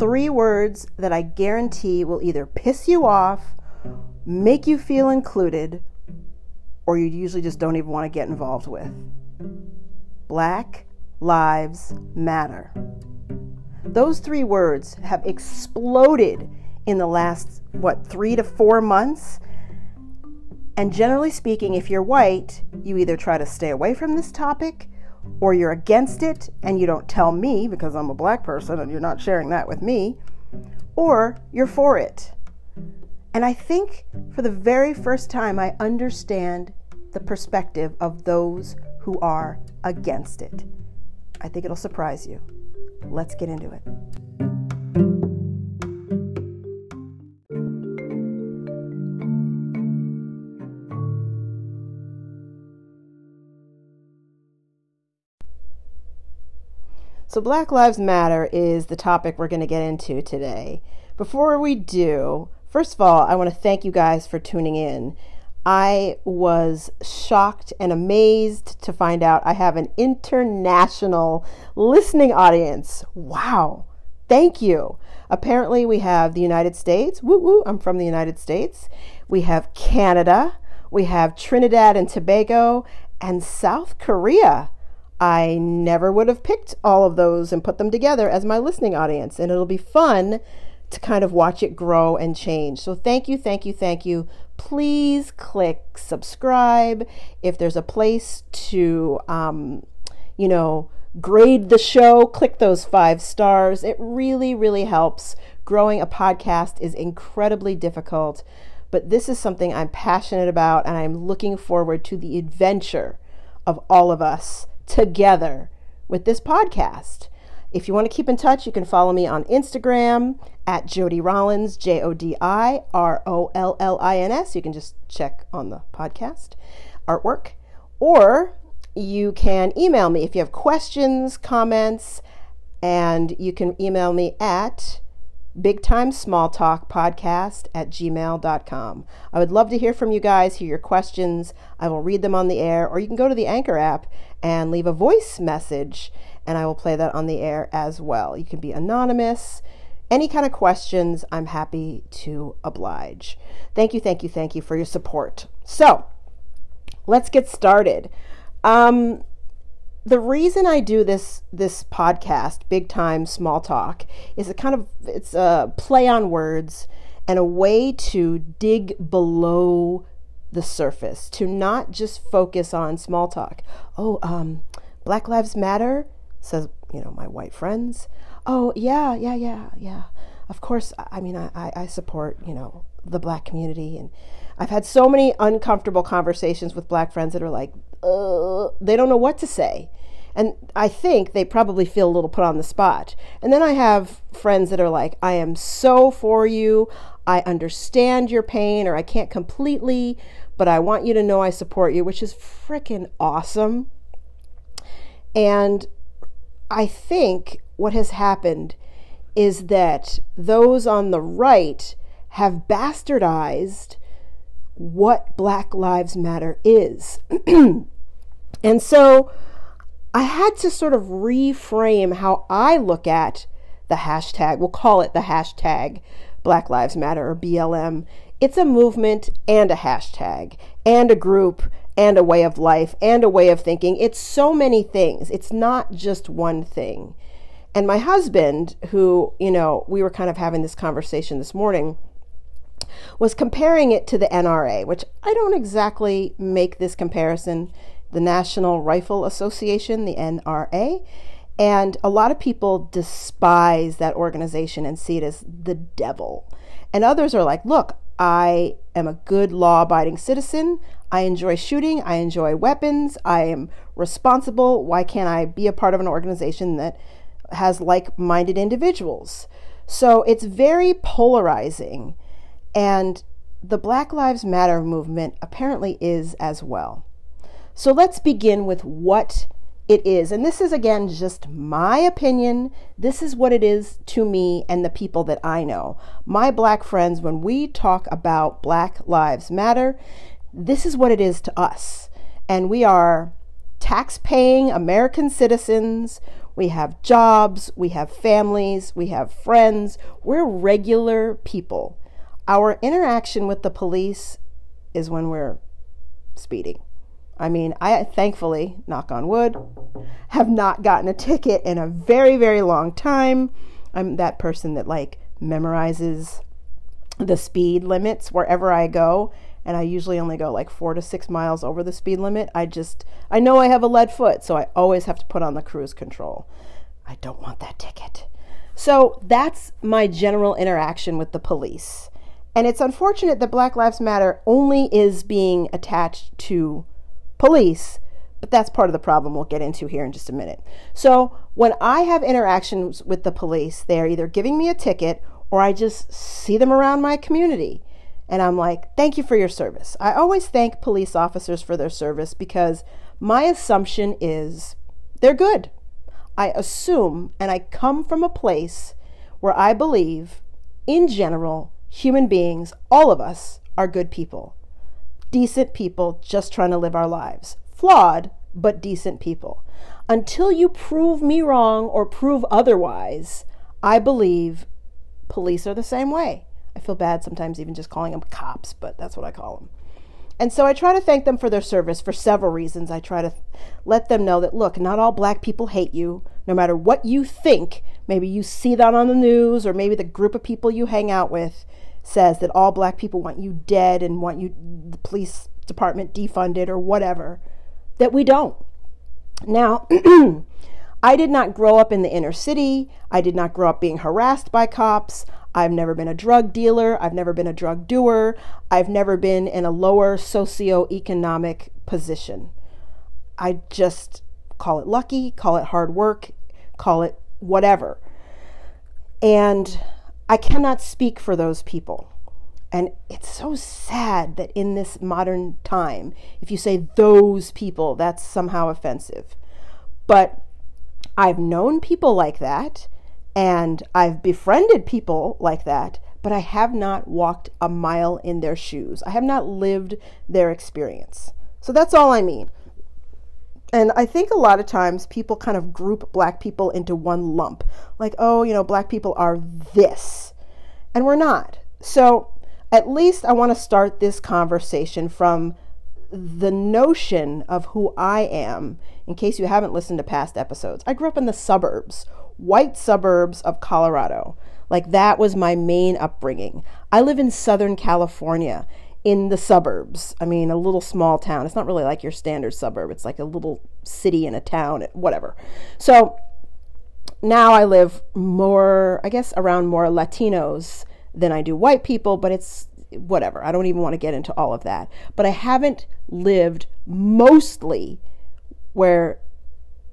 three words that I guarantee will either piss you off, make you feel included, or you usually just don't even want to get involved with. Black Lives Matter. Those three words have exploded in the last, what, three to four months? And generally speaking, if you're white, you either try to stay away from this topic or you're against it and you don't tell me because I'm a black person and you're not sharing that with me, or you're for it. And I think for the very first time, I understand the perspective of those who are against it. I think it'll surprise you. Let's get into it. So, Black Lives Matter is the topic we're going to get into today. Before we do, first of all, I want to thank you guys for tuning in. I was shocked and amazed to find out I have an international listening audience. Wow. Thank you. Apparently, we have the United States. Woo woo, I'm from the United States. We have Canada. We have Trinidad and Tobago and South Korea. I never would have picked all of those and put them together as my listening audience. And it'll be fun to kind of watch it grow and change. So thank you, thank you, thank you. Please click subscribe. If there's a place to, um, you know, grade the show, click those five stars. It really, really helps. Growing a podcast is incredibly difficult, but this is something I'm passionate about and I'm looking forward to the adventure of all of us together with this podcast. If you want to keep in touch, you can follow me on Instagram at Jodi Rollins, J O D I R O L L I N S. You can just check on the podcast artwork. Or you can email me if you have questions, comments, and you can email me at big time small talk podcast at gmail.com. I would love to hear from you guys, hear your questions. I will read them on the air, or you can go to the Anchor app and leave a voice message, and I will play that on the air as well. You can be anonymous. Any kind of questions, I'm happy to oblige. Thank you, thank you, thank you for your support. So, let's get started. Um, the reason I do this this podcast, big time small talk, is a kind of it's a play on words and a way to dig below the surface, to not just focus on small talk. Oh, um, Black Lives Matter says, you know, my white friends. Oh, yeah, yeah, yeah, yeah. Of course, I mean, I, I support, you know, the black community. And I've had so many uncomfortable conversations with black friends that are like, they don't know what to say. And I think they probably feel a little put on the spot. And then I have friends that are like, I am so for you. I understand your pain, or I can't completely, but I want you to know I support you, which is freaking awesome. And I think what has happened is that those on the right have bastardized what Black Lives Matter is. and so I had to sort of reframe how I look at the hashtag. We'll call it the hashtag Black Lives Matter or BLM. It's a movement and a hashtag and a group and a way of life and a way of thinking. It's so many things. It's not just one thing. And my husband, who, you know, we were kind of having this conversation this morning, was comparing it to the NRA, which I don't exactly make this comparison, the National Rifle Association, the NRA. And a lot of people despise that organization and see it as the devil. And others are like, look, I am a good law abiding citizen. I enjoy shooting. I enjoy weapons. I am responsible. Why can't I be a part of an organization that has like minded individuals? So it's very polarizing. And the Black Lives Matter movement apparently is as well. So let's begin with what it is. And this is again just my opinion. This is what it is to me and the people that I know. My black friends, when we talk about Black Lives Matter, this is what it is to us. And we are tax paying American citizens. we have jobs, we have families, we have friends. We're regular people. Our interaction with the police is when we're speeding. I mean, I thankfully, knock on wood, have not gotten a ticket in a very, very long time. I'm that person that like memorizes the speed limits wherever I go. And I usually only go like four to six miles over the speed limit. I just, I know I have a lead foot, so I always have to put on the cruise control. I don't want that ticket. So that's my general interaction with the police. And it's unfortunate that Black Lives Matter only is being attached to police, but that's part of the problem we'll get into here in just a minute. So, when I have interactions with the police, they're either giving me a ticket or I just see them around my community. And I'm like, thank you for your service. I always thank police officers for their service because my assumption is they're good. I assume and I come from a place where I believe, in general, human beings, all of us, are good people. Decent people just trying to live our lives. Flawed, but decent people. Until you prove me wrong or prove otherwise, I believe police are the same way. I feel bad sometimes even just calling them cops, but that's what I call them. And so I try to thank them for their service for several reasons. I try to let them know that, look, not all black people hate you, no matter what you think. Maybe you see that on the news, or maybe the group of people you hang out with says that all black people want you dead and want you, the police department defunded or whatever, that we don't. Now, I did not grow up in the inner city. I did not grow up being harassed by cops. I've never been a drug dealer. I've never been a drug doer. I've never been in a lower socioeconomic position. I just call it lucky, call it hard work, call it whatever. And I cannot speak for those people. And it's so sad that in this modern time, if you say those people, that's somehow offensive. But I've known people like that and I've befriended people like that, but I have not walked a mile in their shoes. I have not lived their experience. So that's all I mean. And I think a lot of times people kind of group black people into one lump. Like, oh, you know, black people are this. And we're not. So at least I want to start this conversation from the notion of who I am, in case you haven't listened to past episodes. I grew up in the suburbs white suburbs of Colorado. Like that was my main upbringing. I live in Southern California in the suburbs. I mean, a little small town. It's not really like your standard suburb, it's like a little city in a town, whatever. So now I live more, I guess, around more Latinos than I do white people, but it's whatever. I don't even want to get into all of that. But I haven't lived mostly where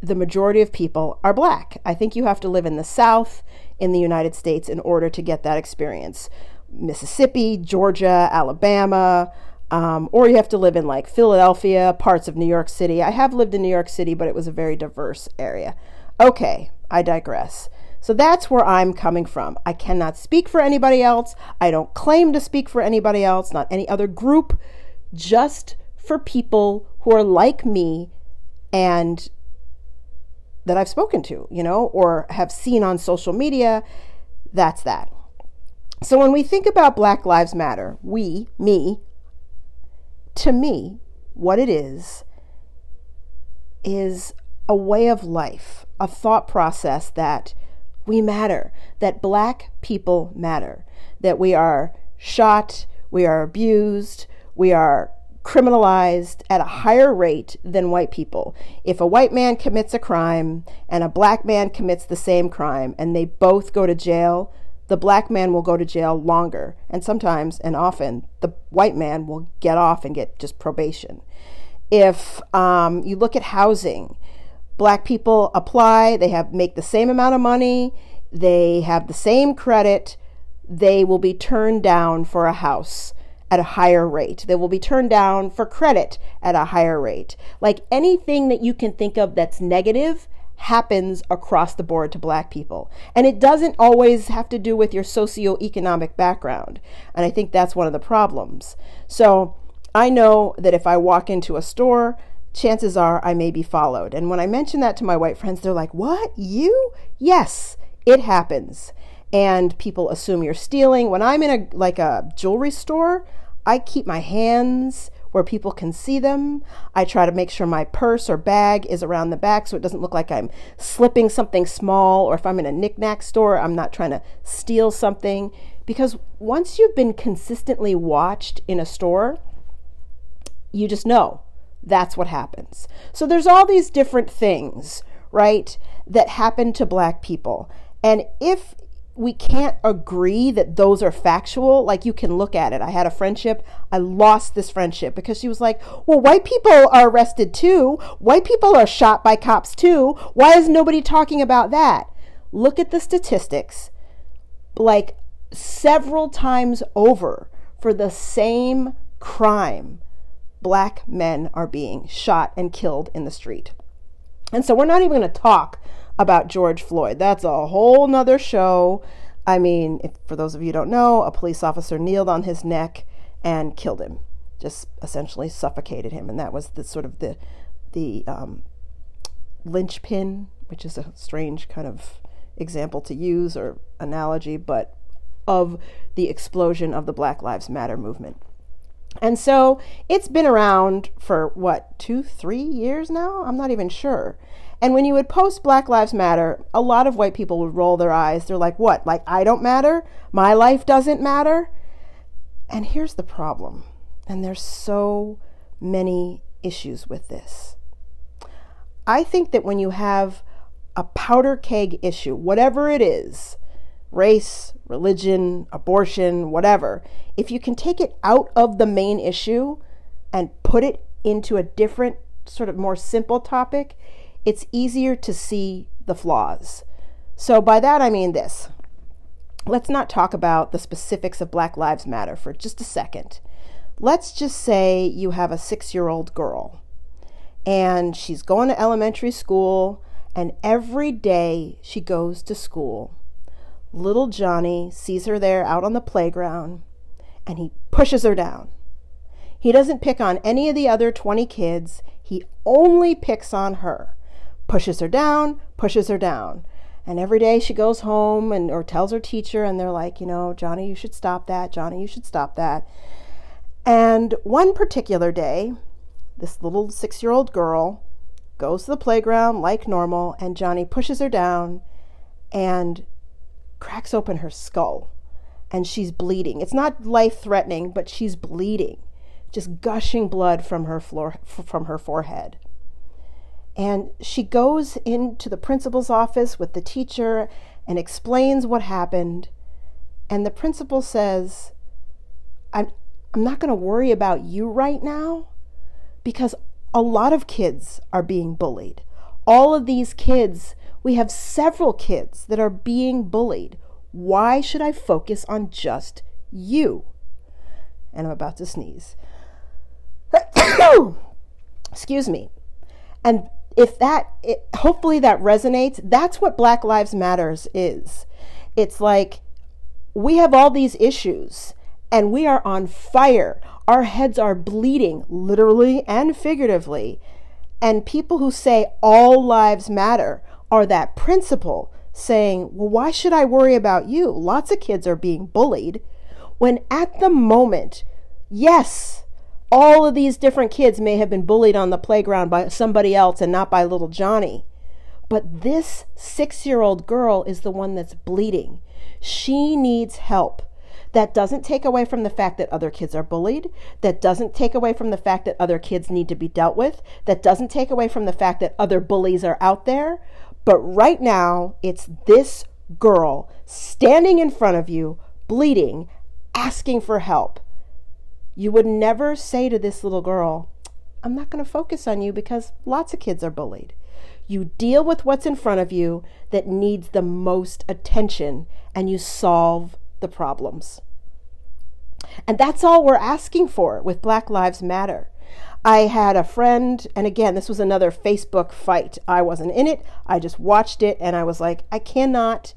the majority of people are black. I think you have to live in the South in the United States in order to get that experience. Mississippi, Georgia, Alabama, um, or you have to live in like Philadelphia, parts of New York City. I have lived in New York City, but it was a very diverse area. Okay, I digress. So that's where I'm coming from. I cannot speak for anybody else. I don't claim to speak for anybody else, not any other group, just for people who are like me and that I've spoken to, you know, or have seen on social media. That's that. So when we think about Black Lives Matter, we, me, to me, what it is, is a way of life, a thought process that we matter, that black people matter, that we are shot, we are abused, we are criminalized at a higher rate than white people. If a white man commits a crime and a black man commits the same crime and they both go to jail, the black man will go to jail longer. And sometimes and often, the white man will get off and get just probation. If um, you look at housing, black people apply, they have make the same amount of money, they have the same credit, they will be turned down for a house at a higher rate. They will be turned down for credit at a higher rate. Like anything that you can think of that's negative happens across the board to black people. And it doesn't always have to do with your socioeconomic background. And I think that's one of the problems. So I know that if I walk into a store, chances are I may be followed. And when I mention that to my white friends, they're like, What? You? Yes, it happens. And people assume you're stealing. When I'm in a like a jewelry store, I keep my hands where people can see them. I try to make sure my purse or bag is around the back so it doesn't look like I'm slipping something small, or if I'm in a knickknack store, I'm not trying to steal something. Because once you've been consistently watched in a store, you just know that's what happens. So there's all these different things, right, that happen to black people. And if we can't agree that those are factual. Like you can look at it. I had a friendship. I lost this friendship because she was like, well, white people are arrested too. White people are shot by cops too. Why is nobody talking about that? Look at the statistics. Like several times over for the same crime, black men are being shot and killed in the street. And so we're not even going to talk about George Floyd. That's a whole nother show. I mean, if, for those of you don't know, a police officer kneeled on his neck and killed him, just essentially suffocated him, and that was the sort of the the um, linchpin, which is a strange kind of example to use or analogy, but of the explosion of the Black Lives Matter movement. And so it's been around for what, two, three years now? I'm not even sure. And when you would post Black Lives Matter, a lot of white people would roll their eyes. They're like, what? Like, I don't matter? My life doesn't matter? And here's the problem. And there's so many issues with this. I think that when you have a powder keg issue, whatever it is, race, religion, abortion, whatever, if you can take it out of the main issue and put it into a different, sort of more simple topic, it's easier to see the flaws. So, by that I mean this. Let's not talk about the specifics of Black Lives Matter for just a second. Let's just say you have a six year old girl and she's going to elementary school, and every day she goes to school, little Johnny sees her there out on the playground and he pushes her down. He doesn't pick on any of the other 20 kids, he only picks on her pushes her down, pushes her down. And every day she goes home and or tells her teacher and they're like, you know, Johnny, you should stop that. Johnny, you should stop that. And one particular day, this little 6-year-old girl goes to the playground like normal and Johnny pushes her down and cracks open her skull and she's bleeding. It's not life threatening, but she's bleeding, just gushing blood from her floor from her forehead. And she goes into the principal's office with the teacher and explains what happened. And the principal says, I'm, I'm not going to worry about you right now because a lot of kids are being bullied. All of these kids, we have several kids that are being bullied. Why should I focus on just you? And I'm about to sneeze. Excuse me. And if that it, hopefully that resonates that's what black lives matters is. It's like we have all these issues and we are on fire. Our heads are bleeding literally and figuratively. And people who say all lives matter are that principle saying well why should i worry about you? Lots of kids are being bullied when at the moment yes all of these different kids may have been bullied on the playground by somebody else and not by little Johnny. But this six year old girl is the one that's bleeding. She needs help. That doesn't take away from the fact that other kids are bullied. That doesn't take away from the fact that other kids need to be dealt with. That doesn't take away from the fact that other bullies are out there. But right now, it's this girl standing in front of you, bleeding, asking for help. You would never say to this little girl, I'm not going to focus on you because lots of kids are bullied. You deal with what's in front of you that needs the most attention and you solve the problems. And that's all we're asking for with Black Lives Matter. I had a friend, and again, this was another Facebook fight. I wasn't in it, I just watched it, and I was like, I cannot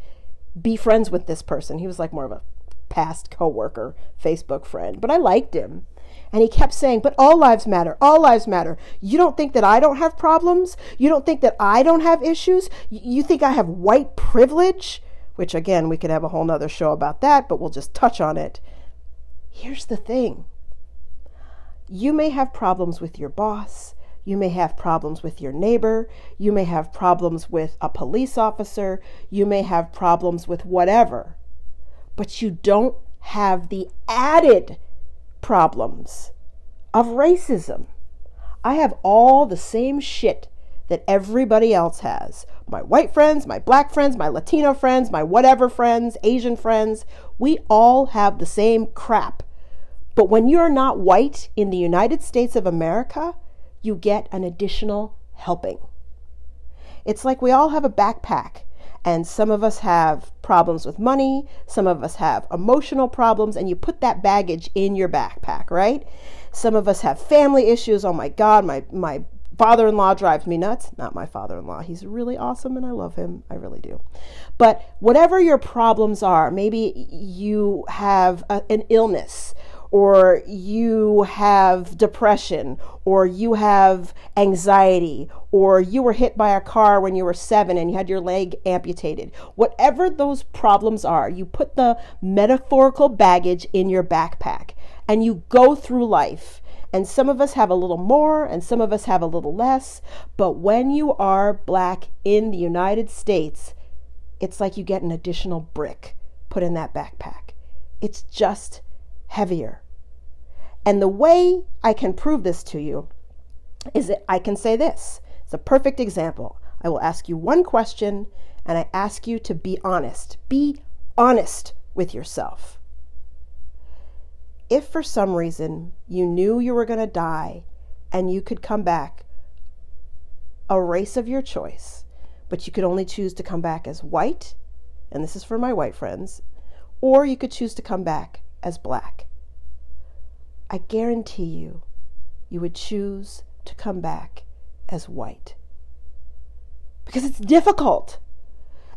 be friends with this person. He was like more of a past coworker, Facebook friend, but I liked him. And he kept saying, But all lives matter. All lives matter. You don't think that I don't have problems? You don't think that I don't have issues? You think I have white privilege? Which, again, we could have a whole nother show about that, but we'll just touch on it. Here's the thing you may have problems with your boss. You may have problems with your neighbor. You may have problems with a police officer. You may have problems with whatever. But you don't have the added problems of racism. I have all the same shit that everybody else has. My white friends, my black friends, my Latino friends, my whatever friends, Asian friends, we all have the same crap. But when you're not white in the United States of America, you get an additional helping. It's like we all have a backpack and some of us have problems with money, some of us have emotional problems, and you put that baggage in your backpack, right? Some of us have family issues. Oh my God, my, my father in law drives me nuts. Not my father in law. He's really awesome and I love him. I really do. But whatever your problems are, maybe you have a, an illness or you have depression, or you have anxiety, or you were hit by a car when you were seven and you had your leg amputated. Whatever those problems are, you put the metaphorical baggage in your backpack and you go through life. And some of us have a little more and some of us have a little less. But when you are black in the United States, it's like you get an additional brick put in that backpack. It's just heavier. And the way I can prove this to you is that I can say this. It's a perfect example. I will ask you one question and I ask you to be honest. Be honest with yourself. If for some reason you knew you were going to die and you could come back a race of your choice, but you could only choose to come back as white, and this is for my white friends, or you could choose to come back as black. I guarantee you, you would choose to come back as white. Because it's difficult.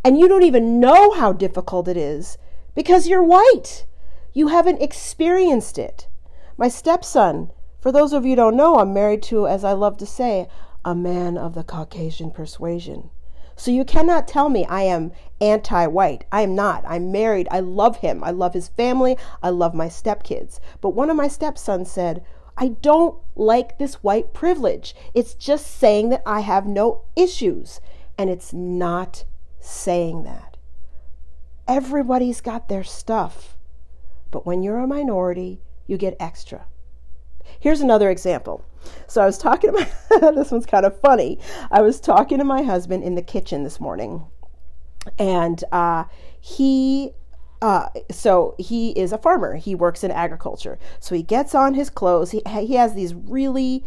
And you don't even know how difficult it is because you're white. You haven't experienced it. My stepson, for those of you don't know, I'm married to, as I love to say, a man of the Caucasian persuasion. So you cannot tell me I am anti white. I am not. I'm married. I love him. I love his family. I love my stepkids. But one of my stepsons said, I don't like this white privilege. It's just saying that I have no issues. And it's not saying that. Everybody's got their stuff. But when you're a minority, you get extra. Here's another example. So I was talking to my, this one's kind of funny. I was talking to my husband in the kitchen this morning, and uh, he uh, so he is a farmer. He works in agriculture. So he gets on his clothes. He he has these really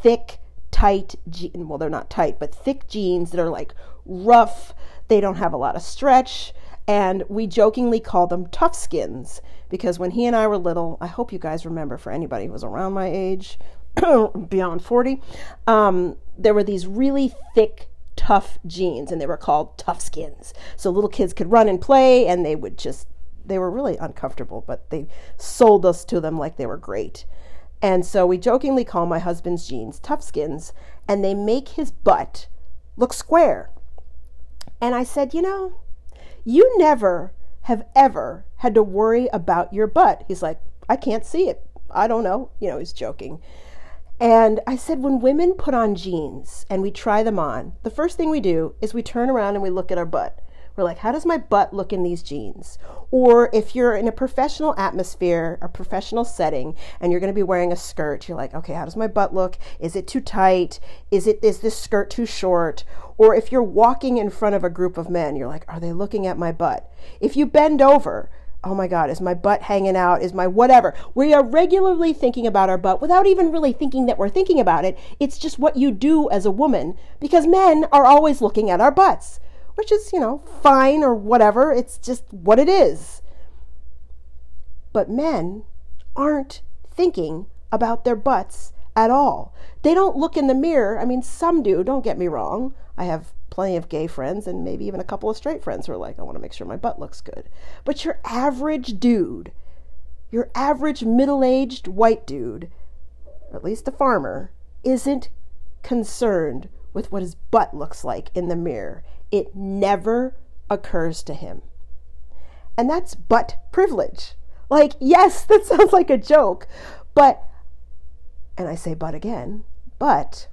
thick, tight. Je- well, they're not tight, but thick jeans that are like rough. They don't have a lot of stretch, and we jokingly call them tough skins because when he and I were little, I hope you guys remember for anybody who was around my age, beyond 40, um, there were these really thick, tough jeans, and they were called tough skins. So little kids could run and play, and they would just, they were really uncomfortable, but they sold us to them like they were great. And so we jokingly call my husband's jeans tough skins, and they make his butt look square. And I said, you know, you never have ever had to worry about your butt. He's like, I can't see it. I don't know. You know, he's joking. And I said, when women put on jeans and we try them on, the first thing we do is we turn around and we look at our butt. We're like, how does my butt look in these jeans? Or if you're in a professional atmosphere, a professional setting, and you're going to be wearing a skirt, you're like, okay, how does my butt look? Is it too tight? Is it is this skirt too short? Or if you're walking in front of a group of men, you're like, are they looking at my butt? If you bend over, oh my God, is my butt hanging out? Is my whatever? We are regularly thinking about our butt without even really thinking that we're thinking about it. It's just what you do as a woman because men are always looking at our butts which is, you know, fine or whatever. It's just what it is. But men aren't thinking about their butts at all. They don't look in the mirror. I mean, some do, don't get me wrong. I have plenty of gay friends and maybe even a couple of straight friends who are like, I want to make sure my butt looks good. But your average dude, your average middle aged white dude, at least a farmer, isn't concerned with what his butt looks like in the mirror. It never occurs to him. And that's butt privilege. Like, yes, that sounds like a joke, but, and I say but again, but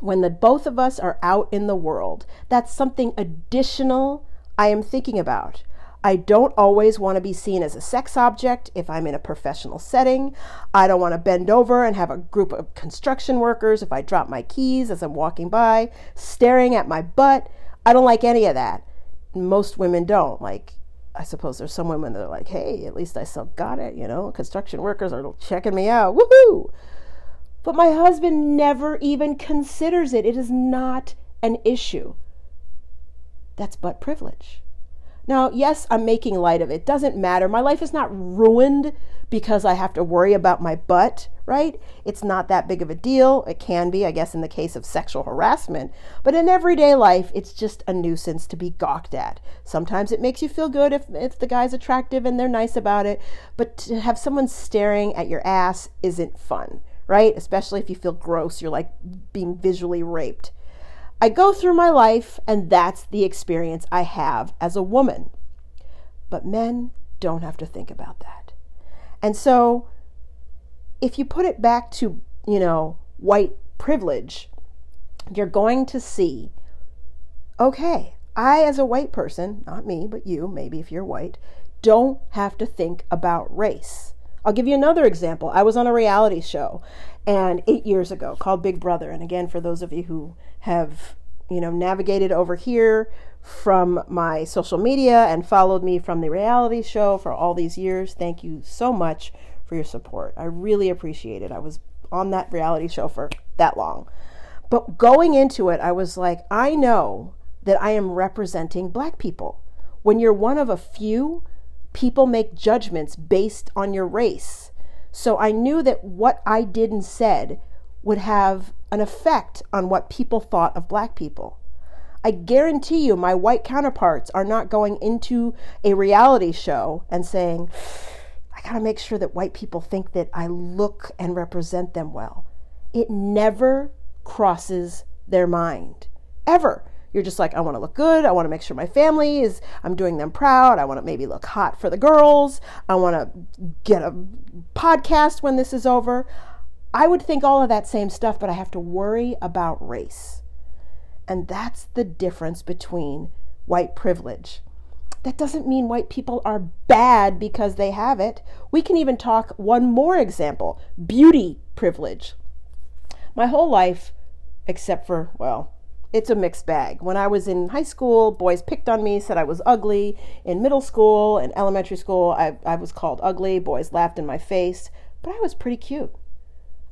when the both of us are out in the world, that's something additional I am thinking about. I don't always want to be seen as a sex object if I'm in a professional setting. I don't want to bend over and have a group of construction workers if I drop my keys as I'm walking by staring at my butt. I don't like any of that. Most women don't. Like, I suppose there's some women that are like, hey, at least I still got it, you know? Construction workers are checking me out. Woohoo! But my husband never even considers it. It is not an issue. That's but privilege. Now, yes, I'm making light of it. Doesn't matter. My life is not ruined because I have to worry about my butt, right? It's not that big of a deal. It can be, I guess, in the case of sexual harassment. But in everyday life, it's just a nuisance to be gawked at. Sometimes it makes you feel good if, if the guy's attractive and they're nice about it. But to have someone staring at your ass isn't fun, right? Especially if you feel gross. You're like being visually raped. I go through my life, and that's the experience I have as a woman. But men don't have to think about that. And so, if you put it back to, you know, white privilege, you're going to see okay, I, as a white person, not me, but you, maybe if you're white, don't have to think about race. I'll give you another example. I was on a reality show and 8 years ago called Big Brother and again for those of you who have, you know, navigated over here from my social media and followed me from the reality show for all these years. Thank you so much for your support. I really appreciate it. I was on that reality show for that long. But going into it, I was like, I know that I am representing black people. When you're one of a few, people make judgments based on your race. So I knew that what I did and said would have an effect on what people thought of black people. I guarantee you, my white counterparts are not going into a reality show and saying, I got to make sure that white people think that I look and represent them well. It never crosses their mind, ever. You're just like, I want to look good. I want to make sure my family is, I'm doing them proud. I want to maybe look hot for the girls. I want to get a podcast when this is over. I would think all of that same stuff, but I have to worry about race. And that's the difference between white privilege. That doesn't mean white people are bad because they have it. We can even talk one more example beauty privilege. My whole life, except for, well, it's a mixed bag. When I was in high school, boys picked on me, said I was ugly. In middle school and elementary school, I, I was called ugly. Boys laughed in my face, but I was pretty cute.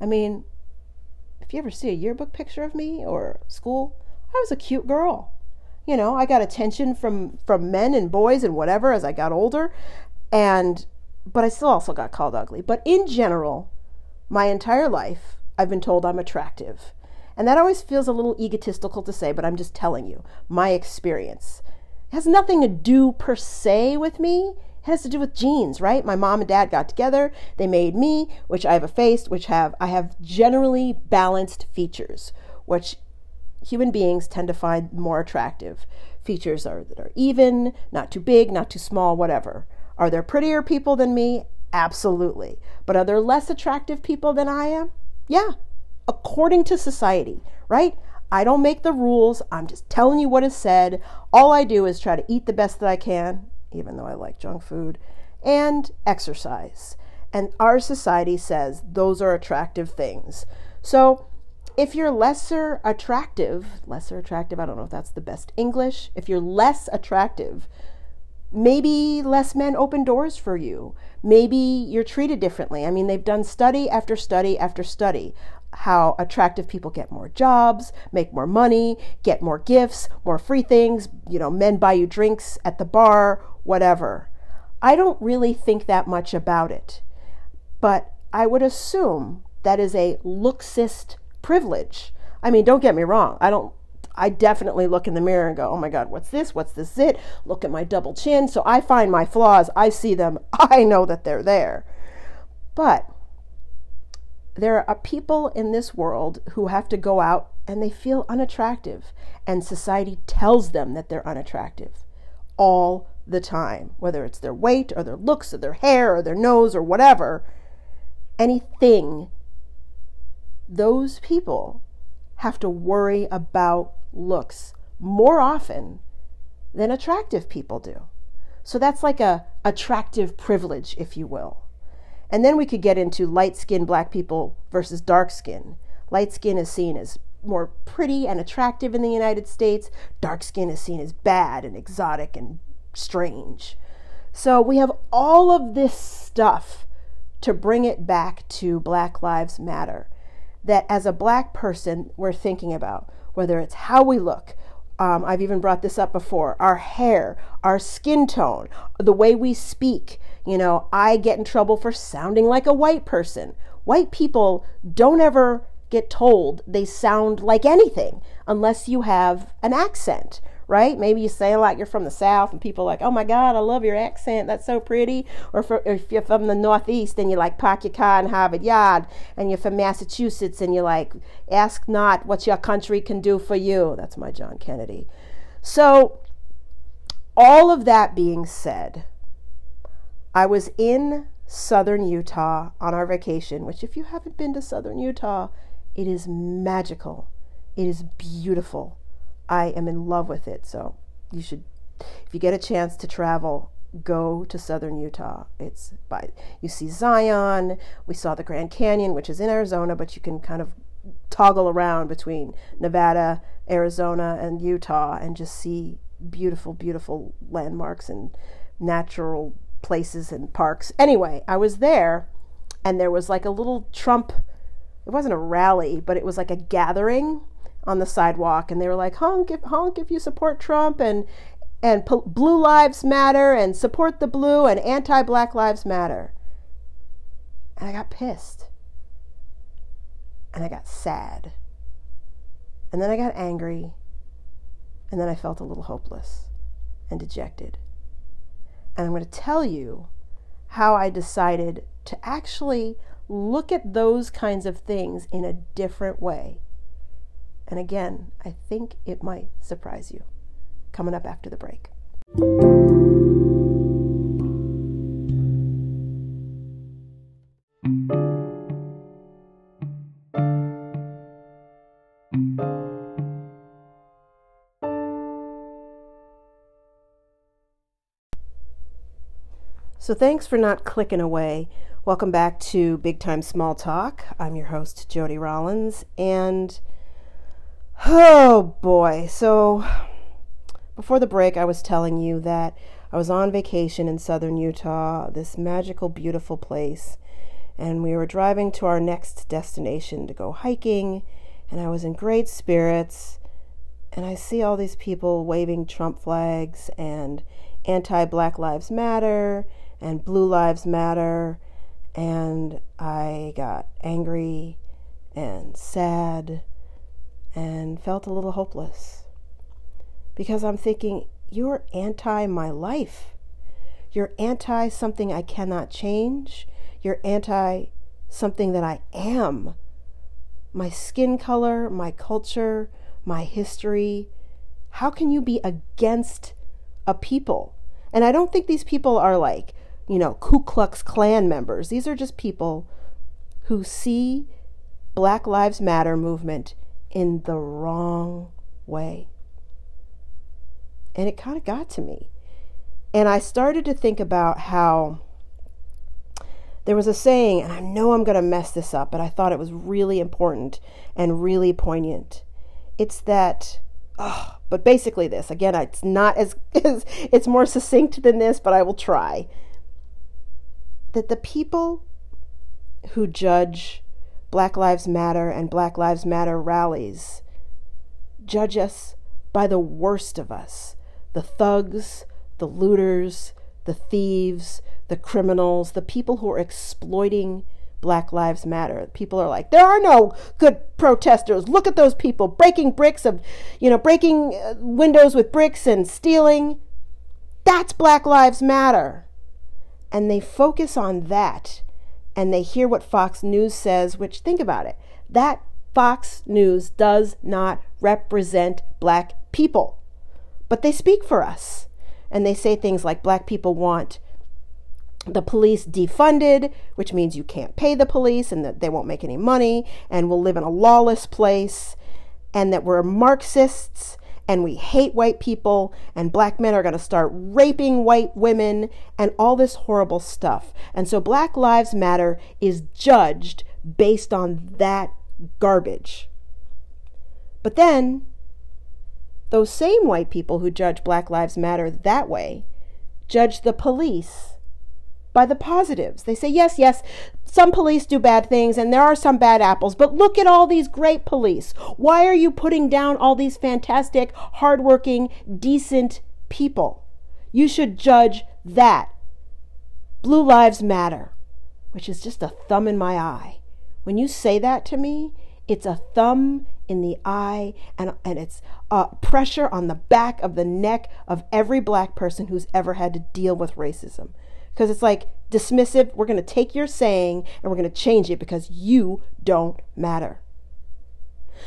I mean, if you ever see a yearbook picture of me or school, I was a cute girl. You know, I got attention from from men and boys and whatever as I got older, and but I still also got called ugly. But in general, my entire life, I've been told I'm attractive. And that always feels a little egotistical to say, but I'm just telling you my experience. It has nothing to do per se with me It has to do with genes, right? My mom and dad got together, they made me, which I have a face, which have I have generally balanced features, which human beings tend to find more attractive. Features are that are even, not too big, not too small, whatever. Are there prettier people than me? Absolutely. But are there less attractive people than I am? Yeah. According to society, right? I don't make the rules. I'm just telling you what is said. All I do is try to eat the best that I can even though I like junk food, and exercise. And our society says those are attractive things. So if you're lesser attractive, lesser attractive, I don't know if that's the best English, if you're less attractive, maybe less men open doors for you. Maybe you're treated differently. I mean, they've done study after study after study how attractive people get more jobs, make more money, get more gifts, more free things, you know, men buy you drinks at the bar, whatever. I don't really think that much about it. But I would assume that is a looksist privilege. I mean, don't get me wrong. I don't I definitely look in the mirror and go, "Oh my god, what's this? What's this it?" Look at my double chin. So I find my flaws, I see them, I know that they're there. But there are people in this world who have to go out and they feel unattractive, and society tells them that they're unattractive all the time, whether it's their weight or their looks or their hair or their nose or whatever, anything, those people have to worry about looks more often than attractive people do. So that's like a attractive privilege, if you will. And then we could get into light skinned black people versus dark skin. Light skin is seen as more pretty and attractive in the United States. Dark skin is seen as bad and exotic and strange. So we have all of this stuff to bring it back to Black Lives Matter. That as a black person, we're thinking about whether it's how we look. Um, I've even brought this up before our hair, our skin tone, the way we speak. You know, I get in trouble for sounding like a white person. White people don't ever get told they sound like anything unless you have an accent, right? Maybe you say like you're from the South and people like, oh my God, I love your accent. That's so pretty. Or if you're from the Northeast and you're like car in Harvard Yard and you're from Massachusetts and you're like, ask not what your country can do for you. That's my John Kennedy. So, all of that being said, I was in southern Utah on our vacation, which, if you haven't been to southern Utah, it is magical. It is beautiful. I am in love with it. So you should, if you get a chance to travel, go to southern Utah. It's by you see Zion. We saw the Grand Canyon, which is in Arizona, but you can kind of toggle around between Nevada, Arizona, and Utah, and just see beautiful, beautiful landmarks and natural places and parks. Anyway, I was there, and there was like a little Trump. It wasn't a rally, but it was like a gathering on the sidewalk, and they were like, "Honk if honk if you support Trump and and blue lives matter and support the blue and anti-black lives matter." And I got pissed. And I got sad. And then I got angry. And then I felt a little hopeless and dejected. And I'm going to tell you how I decided to actually look at those kinds of things in a different way and again, I think it might surprise you. Coming up after the break. So, thanks for not clicking away. Welcome back to Big Time Small Talk. I'm your host, Jodi Rollins, and Oh boy. So before the break, I was telling you that I was on vacation in southern Utah, this magical, beautiful place. And we were driving to our next destination to go hiking. And I was in great spirits. And I see all these people waving Trump flags and anti Black Lives Matter and Blue Lives Matter. And I got angry and sad and felt a little hopeless because I'm thinking, you're anti my life. You're anti something I cannot change. You're anti something that I am. My skin color, my culture, my history. How can you be against a people? And I don't think these people are like, you know, Ku Klux Klan members. These are just people who see Black Lives Matter movement in the wrong way. And it kind of got to me. And I started to think about how there was a saying, and I know I'm going to mess this up, but I thought it was really important and really poignant. It's that, oh, but basically this again, it's not as, as it's more succinct than this, but I will try. That the people who judge Black Lives Matter and Black Lives Matter rallies judge us by the worst of us the thugs, the looters, the thieves, the criminals, the people who are exploiting Black Lives Matter. People are like, there are no good protesters. Look at those people breaking bricks of, you know, breaking uh, windows with bricks and stealing. That's Black Lives Matter. And they focus on that and they hear what Fox News says, which, think about it, that Fox News does not represent black people, but they speak for us. And they say things like black people want the police defunded, which means you can't pay the police and that they won't make any money and we'll live in a lawless place and that we're Marxists and we hate white people and black men are going to start raping white women and all this horrible stuff. And so Black Lives Matter is judged based on that garbage. But then those same white people who judge Black Lives Matter that way judge the police by the positives. They say, yes, yes, some police do bad things and there are some bad apples, but look at all these great police. Why are you putting down all these fantastic, hardworking, decent people? You should judge that. Blue Lives Matter, which is just a thumb in my eye. When you say that to me, it's a thumb in the eye and, and it's uh, pressure on the back of the neck of every black person who's ever had to deal with racism because it's like dismissive. We're going to take your saying and we're going to change it because you don't matter.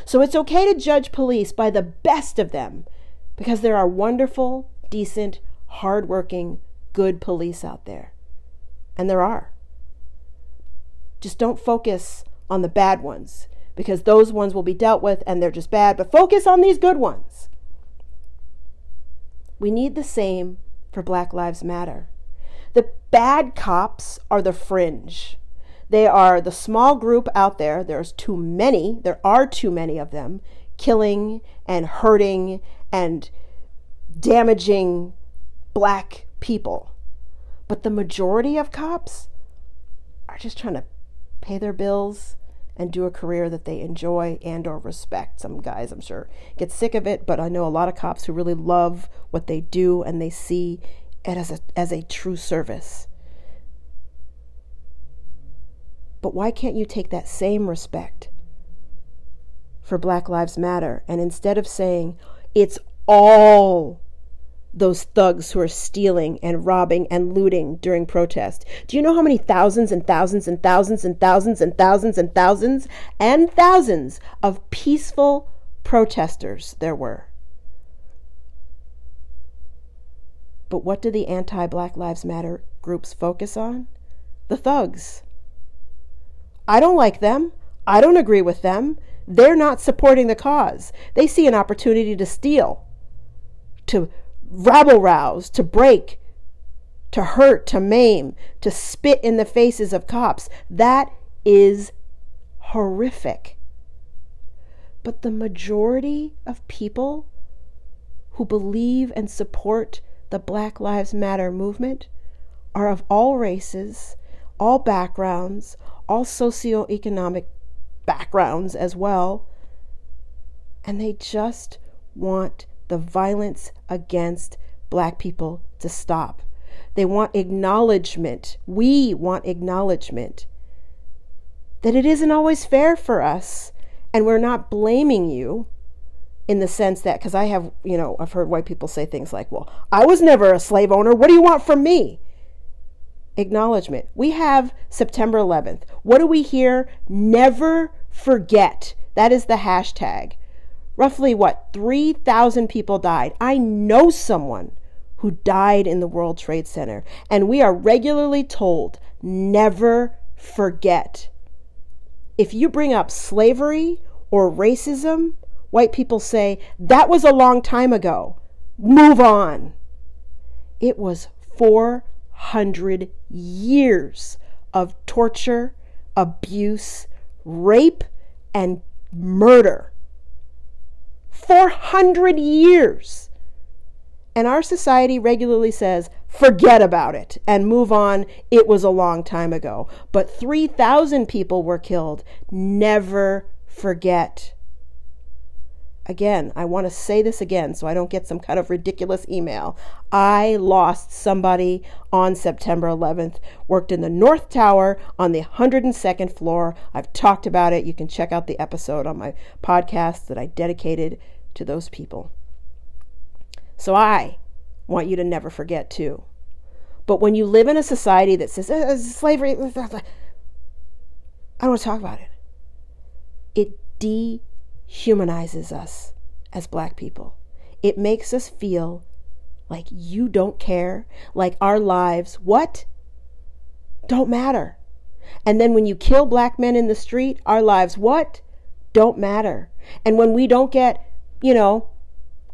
So it's okay to judge police by the best of them because there are wonderful, decent, hardworking, good police out there. And there are. Just don't focus on the bad ones because those ones will be dealt with and they're just bad, but focus on these good ones. We need the same for Black Lives Matter. The bad cops are the fringe. They are the small group out there. There's too many. There are too many of them killing and hurting and damaging black people. But the majority of cops are just trying to pay their bills and do a career that they enjoy and or respect. Some guys, I'm sure, get sick of it, but I know a lot of cops who really love what they do and they see it as a, as a true service. But why can't you take that same respect for Black Lives Matter and instead of saying it's all those thugs who are stealing and robbing and looting during protest. Do you know how many thousands and thousands and thousands and thousands and thousands and thousands and thousands of peaceful protesters there were? But what do the anti Black Lives Matter groups focus on? The thugs. I don't like them. I don't agree with them. They're not supporting the cause. They see an opportunity to steal, to rabble rouse, to break, to hurt, to maim, to spit in the faces of cops. That is horrific. But the majority of people who believe and support the Black Lives Matter movement are of all races, all backgrounds, all socioeconomic backgrounds as well. And they just want the violence against black people to stop. They want acknowledgement. We want acknowledgement that it isn't always fair for us, and we're not blaming you in the sense that, because I have, you know, I've heard white people say things like, well, I was never a slave owner. What do you want from me? Acknowledgement. We have September 11th. What do we hear? Never forget. That is the hashtag. Roughly what? 3,000 people died. I know someone who died in the World Trade Center, and we are regularly told never forget. If you bring up slavery or racism White people say, that was a long time ago. Move on. It was 400 years of torture, abuse, rape, and murder. 400 years. And our society regularly says, forget about it and move on. It was a long time ago. But 3,000 people were killed. Never forget. Again, I want to say this again so I don't get some kind of ridiculous email. I lost somebody on September 11th, worked in the North Tower on the 102nd floor. I've talked about it. You can check out the episode on my podcast that I dedicated to those people. So I want you to never forget too. But when you live in a society that says eh, slavery, I don't want to talk about it. It dehumanizes us as black people. It makes us feel like you don't care, like our lives, what? Don't matter. And then when you kill black men in the street, our lives, what? Don't matter. And when we don't get, you know,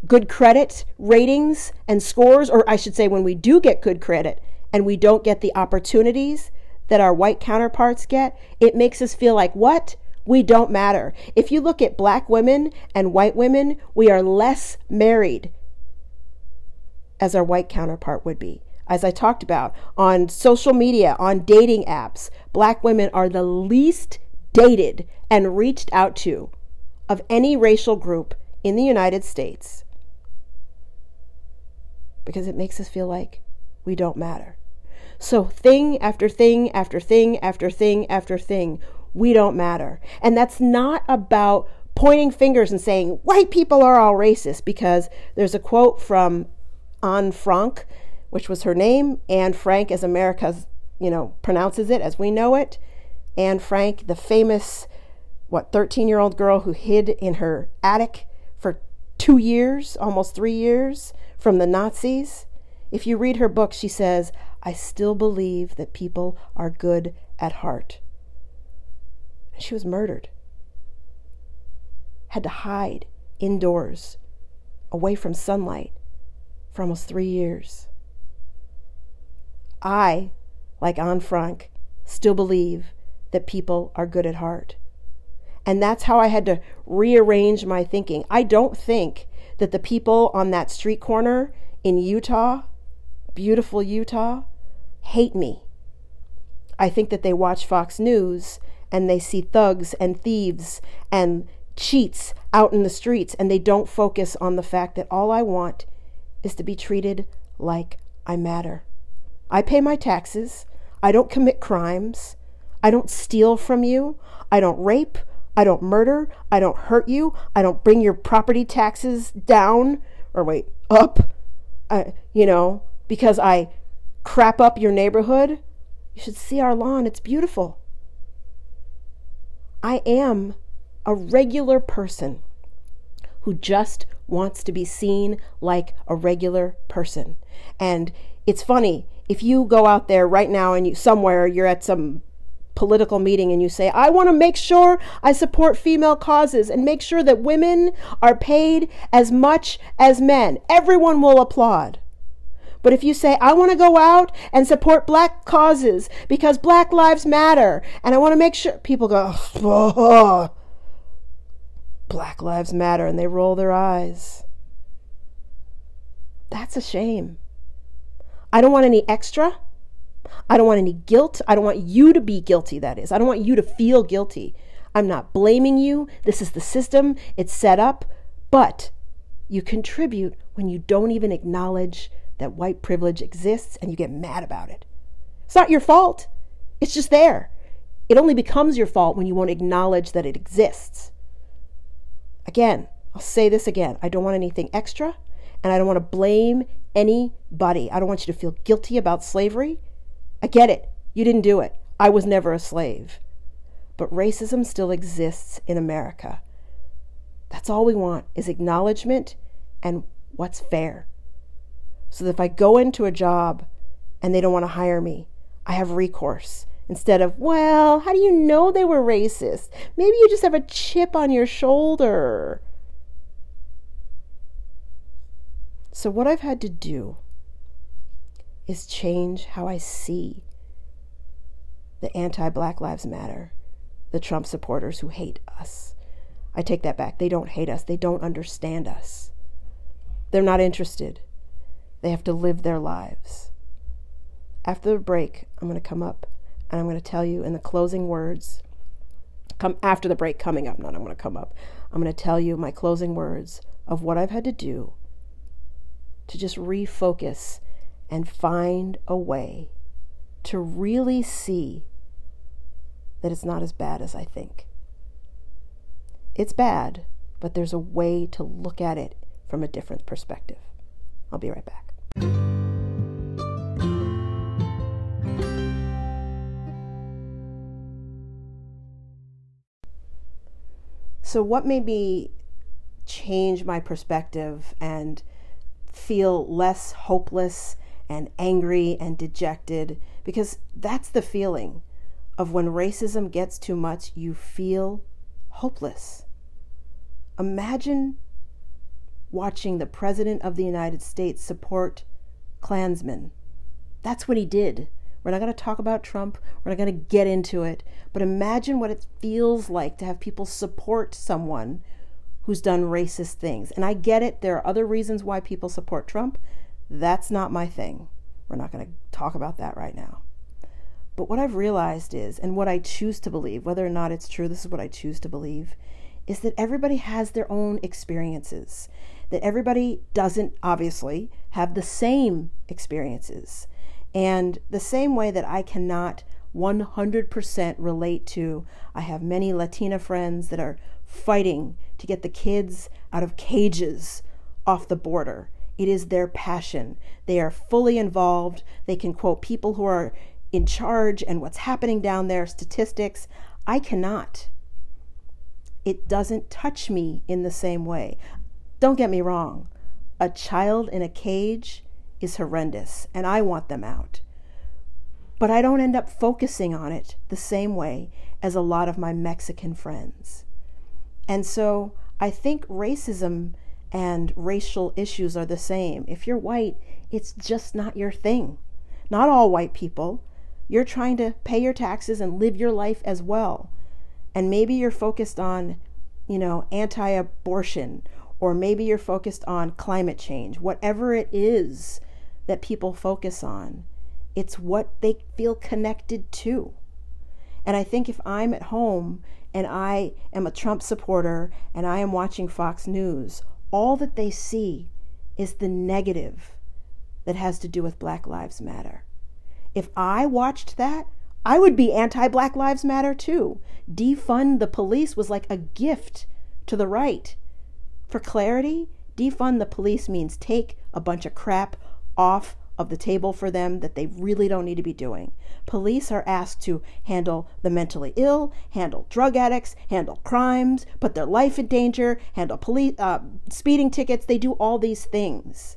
good credit ratings and scores, or I should say, when we do get good credit and we don't get the opportunities that our white counterparts get, it makes us feel like what? We don't matter. If you look at black women and white women, we are less married as our white counterpart would be. As I talked about on social media, on dating apps, black women are the least dated and reached out to of any racial group in the United States because it makes us feel like we don't matter. So, thing after thing after thing after thing after thing, we don't matter. And that's not about pointing fingers and saying white people are all racist because there's a quote from Anne Frank, which was her name, Anne Frank as America's, you know, pronounces it as we know it. Anne Frank, the famous what 13-year-old girl who hid in her attic for 2 years, almost 3 years from the Nazis. If you read her book, she says, I still believe that people are good at heart. She was murdered. Had to hide indoors, away from sunlight, for almost three years. I, like Anne Frank, still believe that people are good at heart. And that's how I had to rearrange my thinking. I don't think that the people on that street corner in Utah, beautiful Utah, hate me. I think that they watch Fox News and they see thugs and thieves and cheats out in the streets and they don't focus on the fact that all I want is to be treated like I matter. I pay my taxes. I don't commit crimes. I don't steal from you. I don't rape. I don't murder. I don't hurt you. I don't bring your property taxes down or wait, up. Uh, you know, because I crap up your neighborhood. You should see our lawn. It's beautiful. I am a regular person who just wants to be seen like a regular person. And it's funny if you go out there right now and you somewhere you're at some political meeting and you say, I want to make sure I support female causes and make sure that women are paid as much as men, everyone will applaud. But if you say, I want to go out and support black causes because black lives matter, and I want to make sure, people go, oh, black lives matter, and they roll their eyes. That's a shame. I don't want any extra. I don't want any guilt. I don't want you to be guilty, that is. I don't want you to feel guilty. I'm not blaming you. This is the system, it's set up. But you contribute when you don't even acknowledge that white privilege exists and you get mad about it. It's not your fault, it's just there. It only becomes your fault when you won't acknowledge that it exists. Again, I'll say this again I don't want anything extra, and I don't want to blame anybody. I don't want you to feel guilty about slavery. I get it. You didn't do it. I was never a slave. But racism still exists in America. That's all we want is acknowledgement and what's fair so that if I go into a job and they don't want to hire me, I have recourse. Instead of, well, how do you know they were racist? Maybe you just have a chip on your shoulder. So, what I've had to do is change how I see the anti Black Lives Matter, the Trump supporters who hate us. I take that back. They don't hate us, they don't understand us. They're not interested. They have to live their lives. After the break, I'm going to come up and I'm going to tell you in the closing words, come after the break coming up, not I'm going to come up. I'm going to tell you my closing words of what I've had to do to just refocus and find a way to really see that it's not as bad as I think. It's bad, but there's a way to look at it from a different perspective. I'll be right back. So, what made me change my perspective and feel less hopeless and angry and dejected? Because that's the feeling of when racism gets too much, you feel hopeless. Imagine watching the President of the United States support Klansmen. That's what he did. We're not going to talk about Trump. We're not going to get into it. But imagine what it feels like to have people support someone who's done racist things. And I get it. There are other reasons why people support Trump. That's not my thing. We're not going to talk about that right now. But what I've realized is, and what I choose to believe, whether or not it's true, this is what I choose to believe, is that everybody has their own experiences. That everybody doesn't, obviously, have the same experiences. And the same way that I cannot 100% relate to, I have many Latina friends that are fighting to get the kids out of cages off the border. It is their passion. They are fully involved. They can quote people who are in charge and what's happening down there, statistics. I cannot. It doesn't touch me in the same way. Don't get me wrong. A child in a cage is horrendous, and I want them out. But I don't end up focusing on it the same way as a lot of my Mexican friends. And so I think racism and racial issues are the same. If you're white, it's just not your thing. Not all white people. You're trying to pay your taxes and live your life as well. And maybe you're focused on, you know, anti abortion, or maybe you're focused on climate change. Whatever it is that people focus on. It's what they feel connected to. And I think if I'm at home and I am a Trump supporter and I am watching Fox News, all that they see is the negative that has to do with Black Lives Matter. If I watched that, I would be anti Black Lives Matter too. Defund the police was like a gift to the right. For clarity, defund the police means take a bunch of crap off of the table for them that they really don't need to be doing. Police are asked to handle the mentally ill, handle drug addicts, handle crimes, put their life in danger, handle police uh, speeding tickets. They do all these things.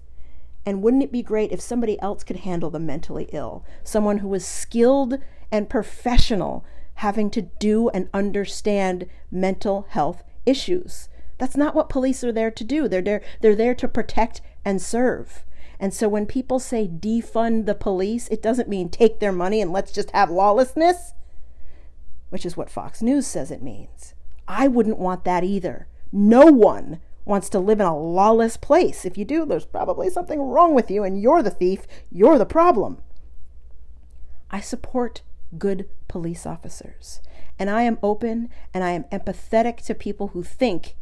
And wouldn't it be great if somebody else could handle the mentally ill? Someone who was skilled and professional, having to do and understand mental health issues. That's not what police are there to do. They're there, they're there to protect and serve. And so when people say defund the police, it doesn't mean take their money and let's just have lawlessness, which is what Fox News says it means. I wouldn't want that either. No one wants to live in a lawless place. If you do, there's probably something wrong with you and you're the thief, you're the problem. I support good police officers. And I am open and I am empathetic to people who think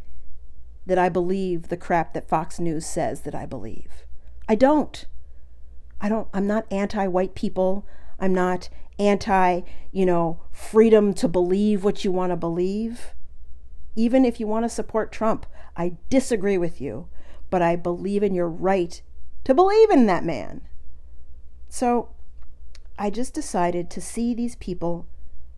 that I believe the crap that Fox News says that I believe. I don't. I don't I'm not anti-white people. I'm not anti, you know, freedom to believe what you want to believe. Even if you want to support Trump, I disagree with you, but I believe in your right to believe in that man. So, I just decided to see these people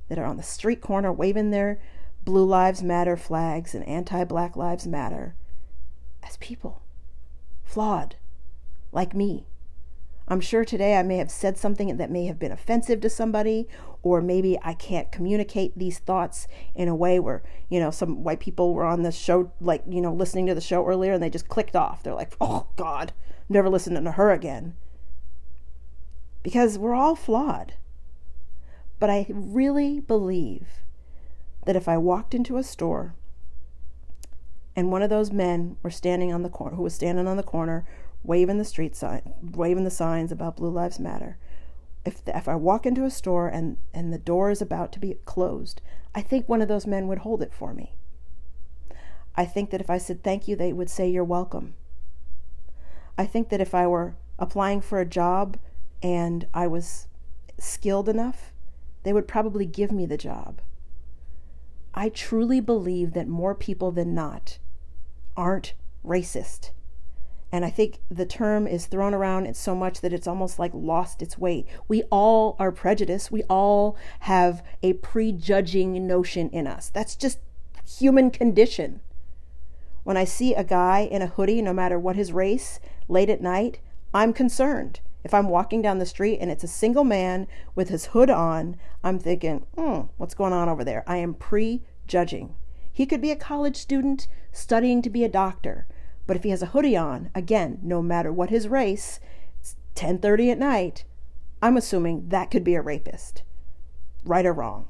that are on the street corner waving their Blue Lives Matter flags and anti Black Lives Matter as people, flawed, like me. I'm sure today I may have said something that may have been offensive to somebody, or maybe I can't communicate these thoughts in a way where, you know, some white people were on the show, like, you know, listening to the show earlier and they just clicked off. They're like, oh, God, never listening to her again. Because we're all flawed. But I really believe that if I walked into a store and one of those men were standing on the corner, who was standing on the corner waving the street sign, waving the signs about Blue Lives Matter. If, the, if I walk into a store and, and the door is about to be closed, I think one of those men would hold it for me. I think that if I said thank you, they would say you're welcome. I think that if I were applying for a job and I was skilled enough, they would probably give me the job. I truly believe that more people than not aren't racist. And I think the term is thrown around so much that it's almost like lost its weight. We all are prejudiced. We all have a prejudging notion in us. That's just human condition. When I see a guy in a hoodie, no matter what his race, late at night, I'm concerned. If I'm walking down the street and it's a single man with his hood on, I'm thinking, hmm, what's going on over there? I am prejudging. He could be a college student studying to be a doctor, but if he has a hoodie on, again, no matter what his race, it's 10:30 at night, I'm assuming that could be a rapist. Right or wrong.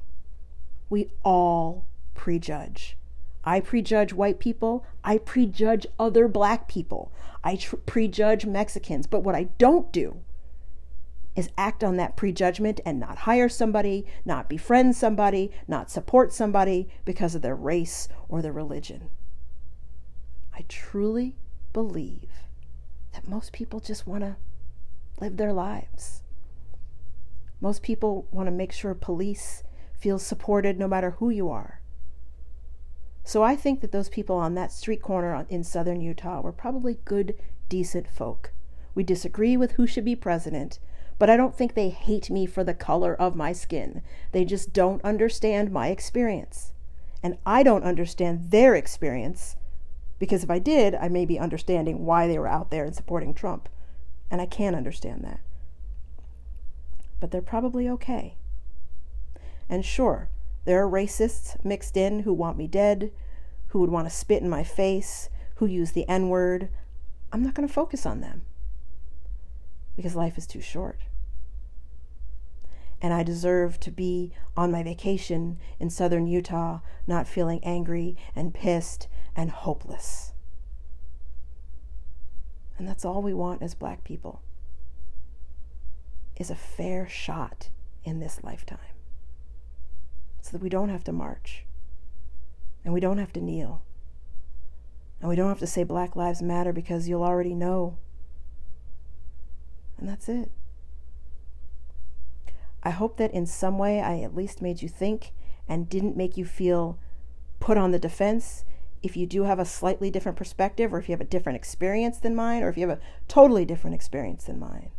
We all prejudge. I prejudge white people. I prejudge other black people. I tr- prejudge Mexicans. But what I don't do is act on that prejudgment and not hire somebody, not befriend somebody, not support somebody because of their race or their religion. I truly believe that most people just want to live their lives. Most people want to make sure police feel supported no matter who you are. So I think that those people on that street corner in southern Utah were probably good, decent folk. We disagree with who should be president, but I don't think they hate me for the color of my skin. They just don't understand my experience. And I don't understand their experience because if I did, I may be understanding why they were out there and supporting Trump. And I can't understand that. But they're probably okay. And sure, there are racists mixed in who want me dead, who would want to spit in my face, who use the N word. I'm not going to focus on them because life is too short. And I deserve to be on my vacation in southern Utah, not feeling angry and pissed and hopeless. And that's all we want as black people is a fair shot in this lifetime so that we don't have to march and we don't have to kneel and we don't have to say Black Lives Matter because you'll already know and that's it. I hope that in some way I at least made you think and didn't make you feel put on the defense. If you do have a slightly different perspective, or if you have a different experience than mine, or if you have a totally different experience than mine,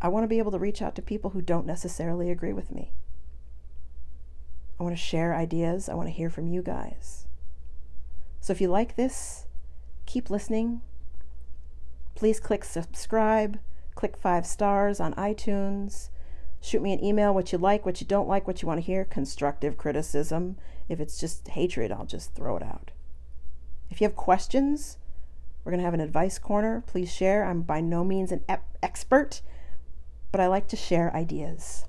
I want to be able to reach out to people who don't necessarily agree with me. I want to share ideas. I want to hear from you guys. So if you like this, keep listening, Please click subscribe, click five stars on iTunes. Shoot me an email what you like, what you don't like, what you want to hear, constructive criticism. If it's just hatred, I'll just throw it out. If you have questions, we're going to have an advice corner. Please share. I'm by no means an ep- expert, but I like to share ideas.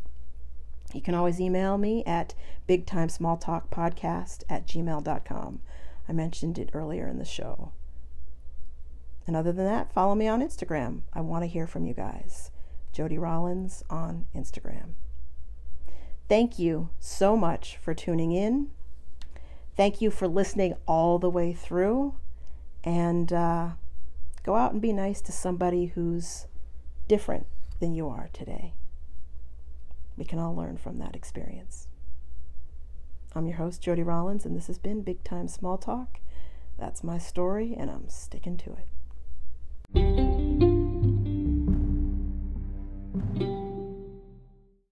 You can always email me at bigtimesmalltalkpodcast at gmail.com. I mentioned it earlier in the show. And other than that, follow me on Instagram. I want to hear from you guys. Jodi Rollins on Instagram. Thank you so much for tuning in. Thank you for listening all the way through. And uh, go out and be nice to somebody who's different than you are today. We can all learn from that experience. I'm your host, Jodi Rollins, and this has been Big Time Small Talk. That's my story, and I'm sticking to it.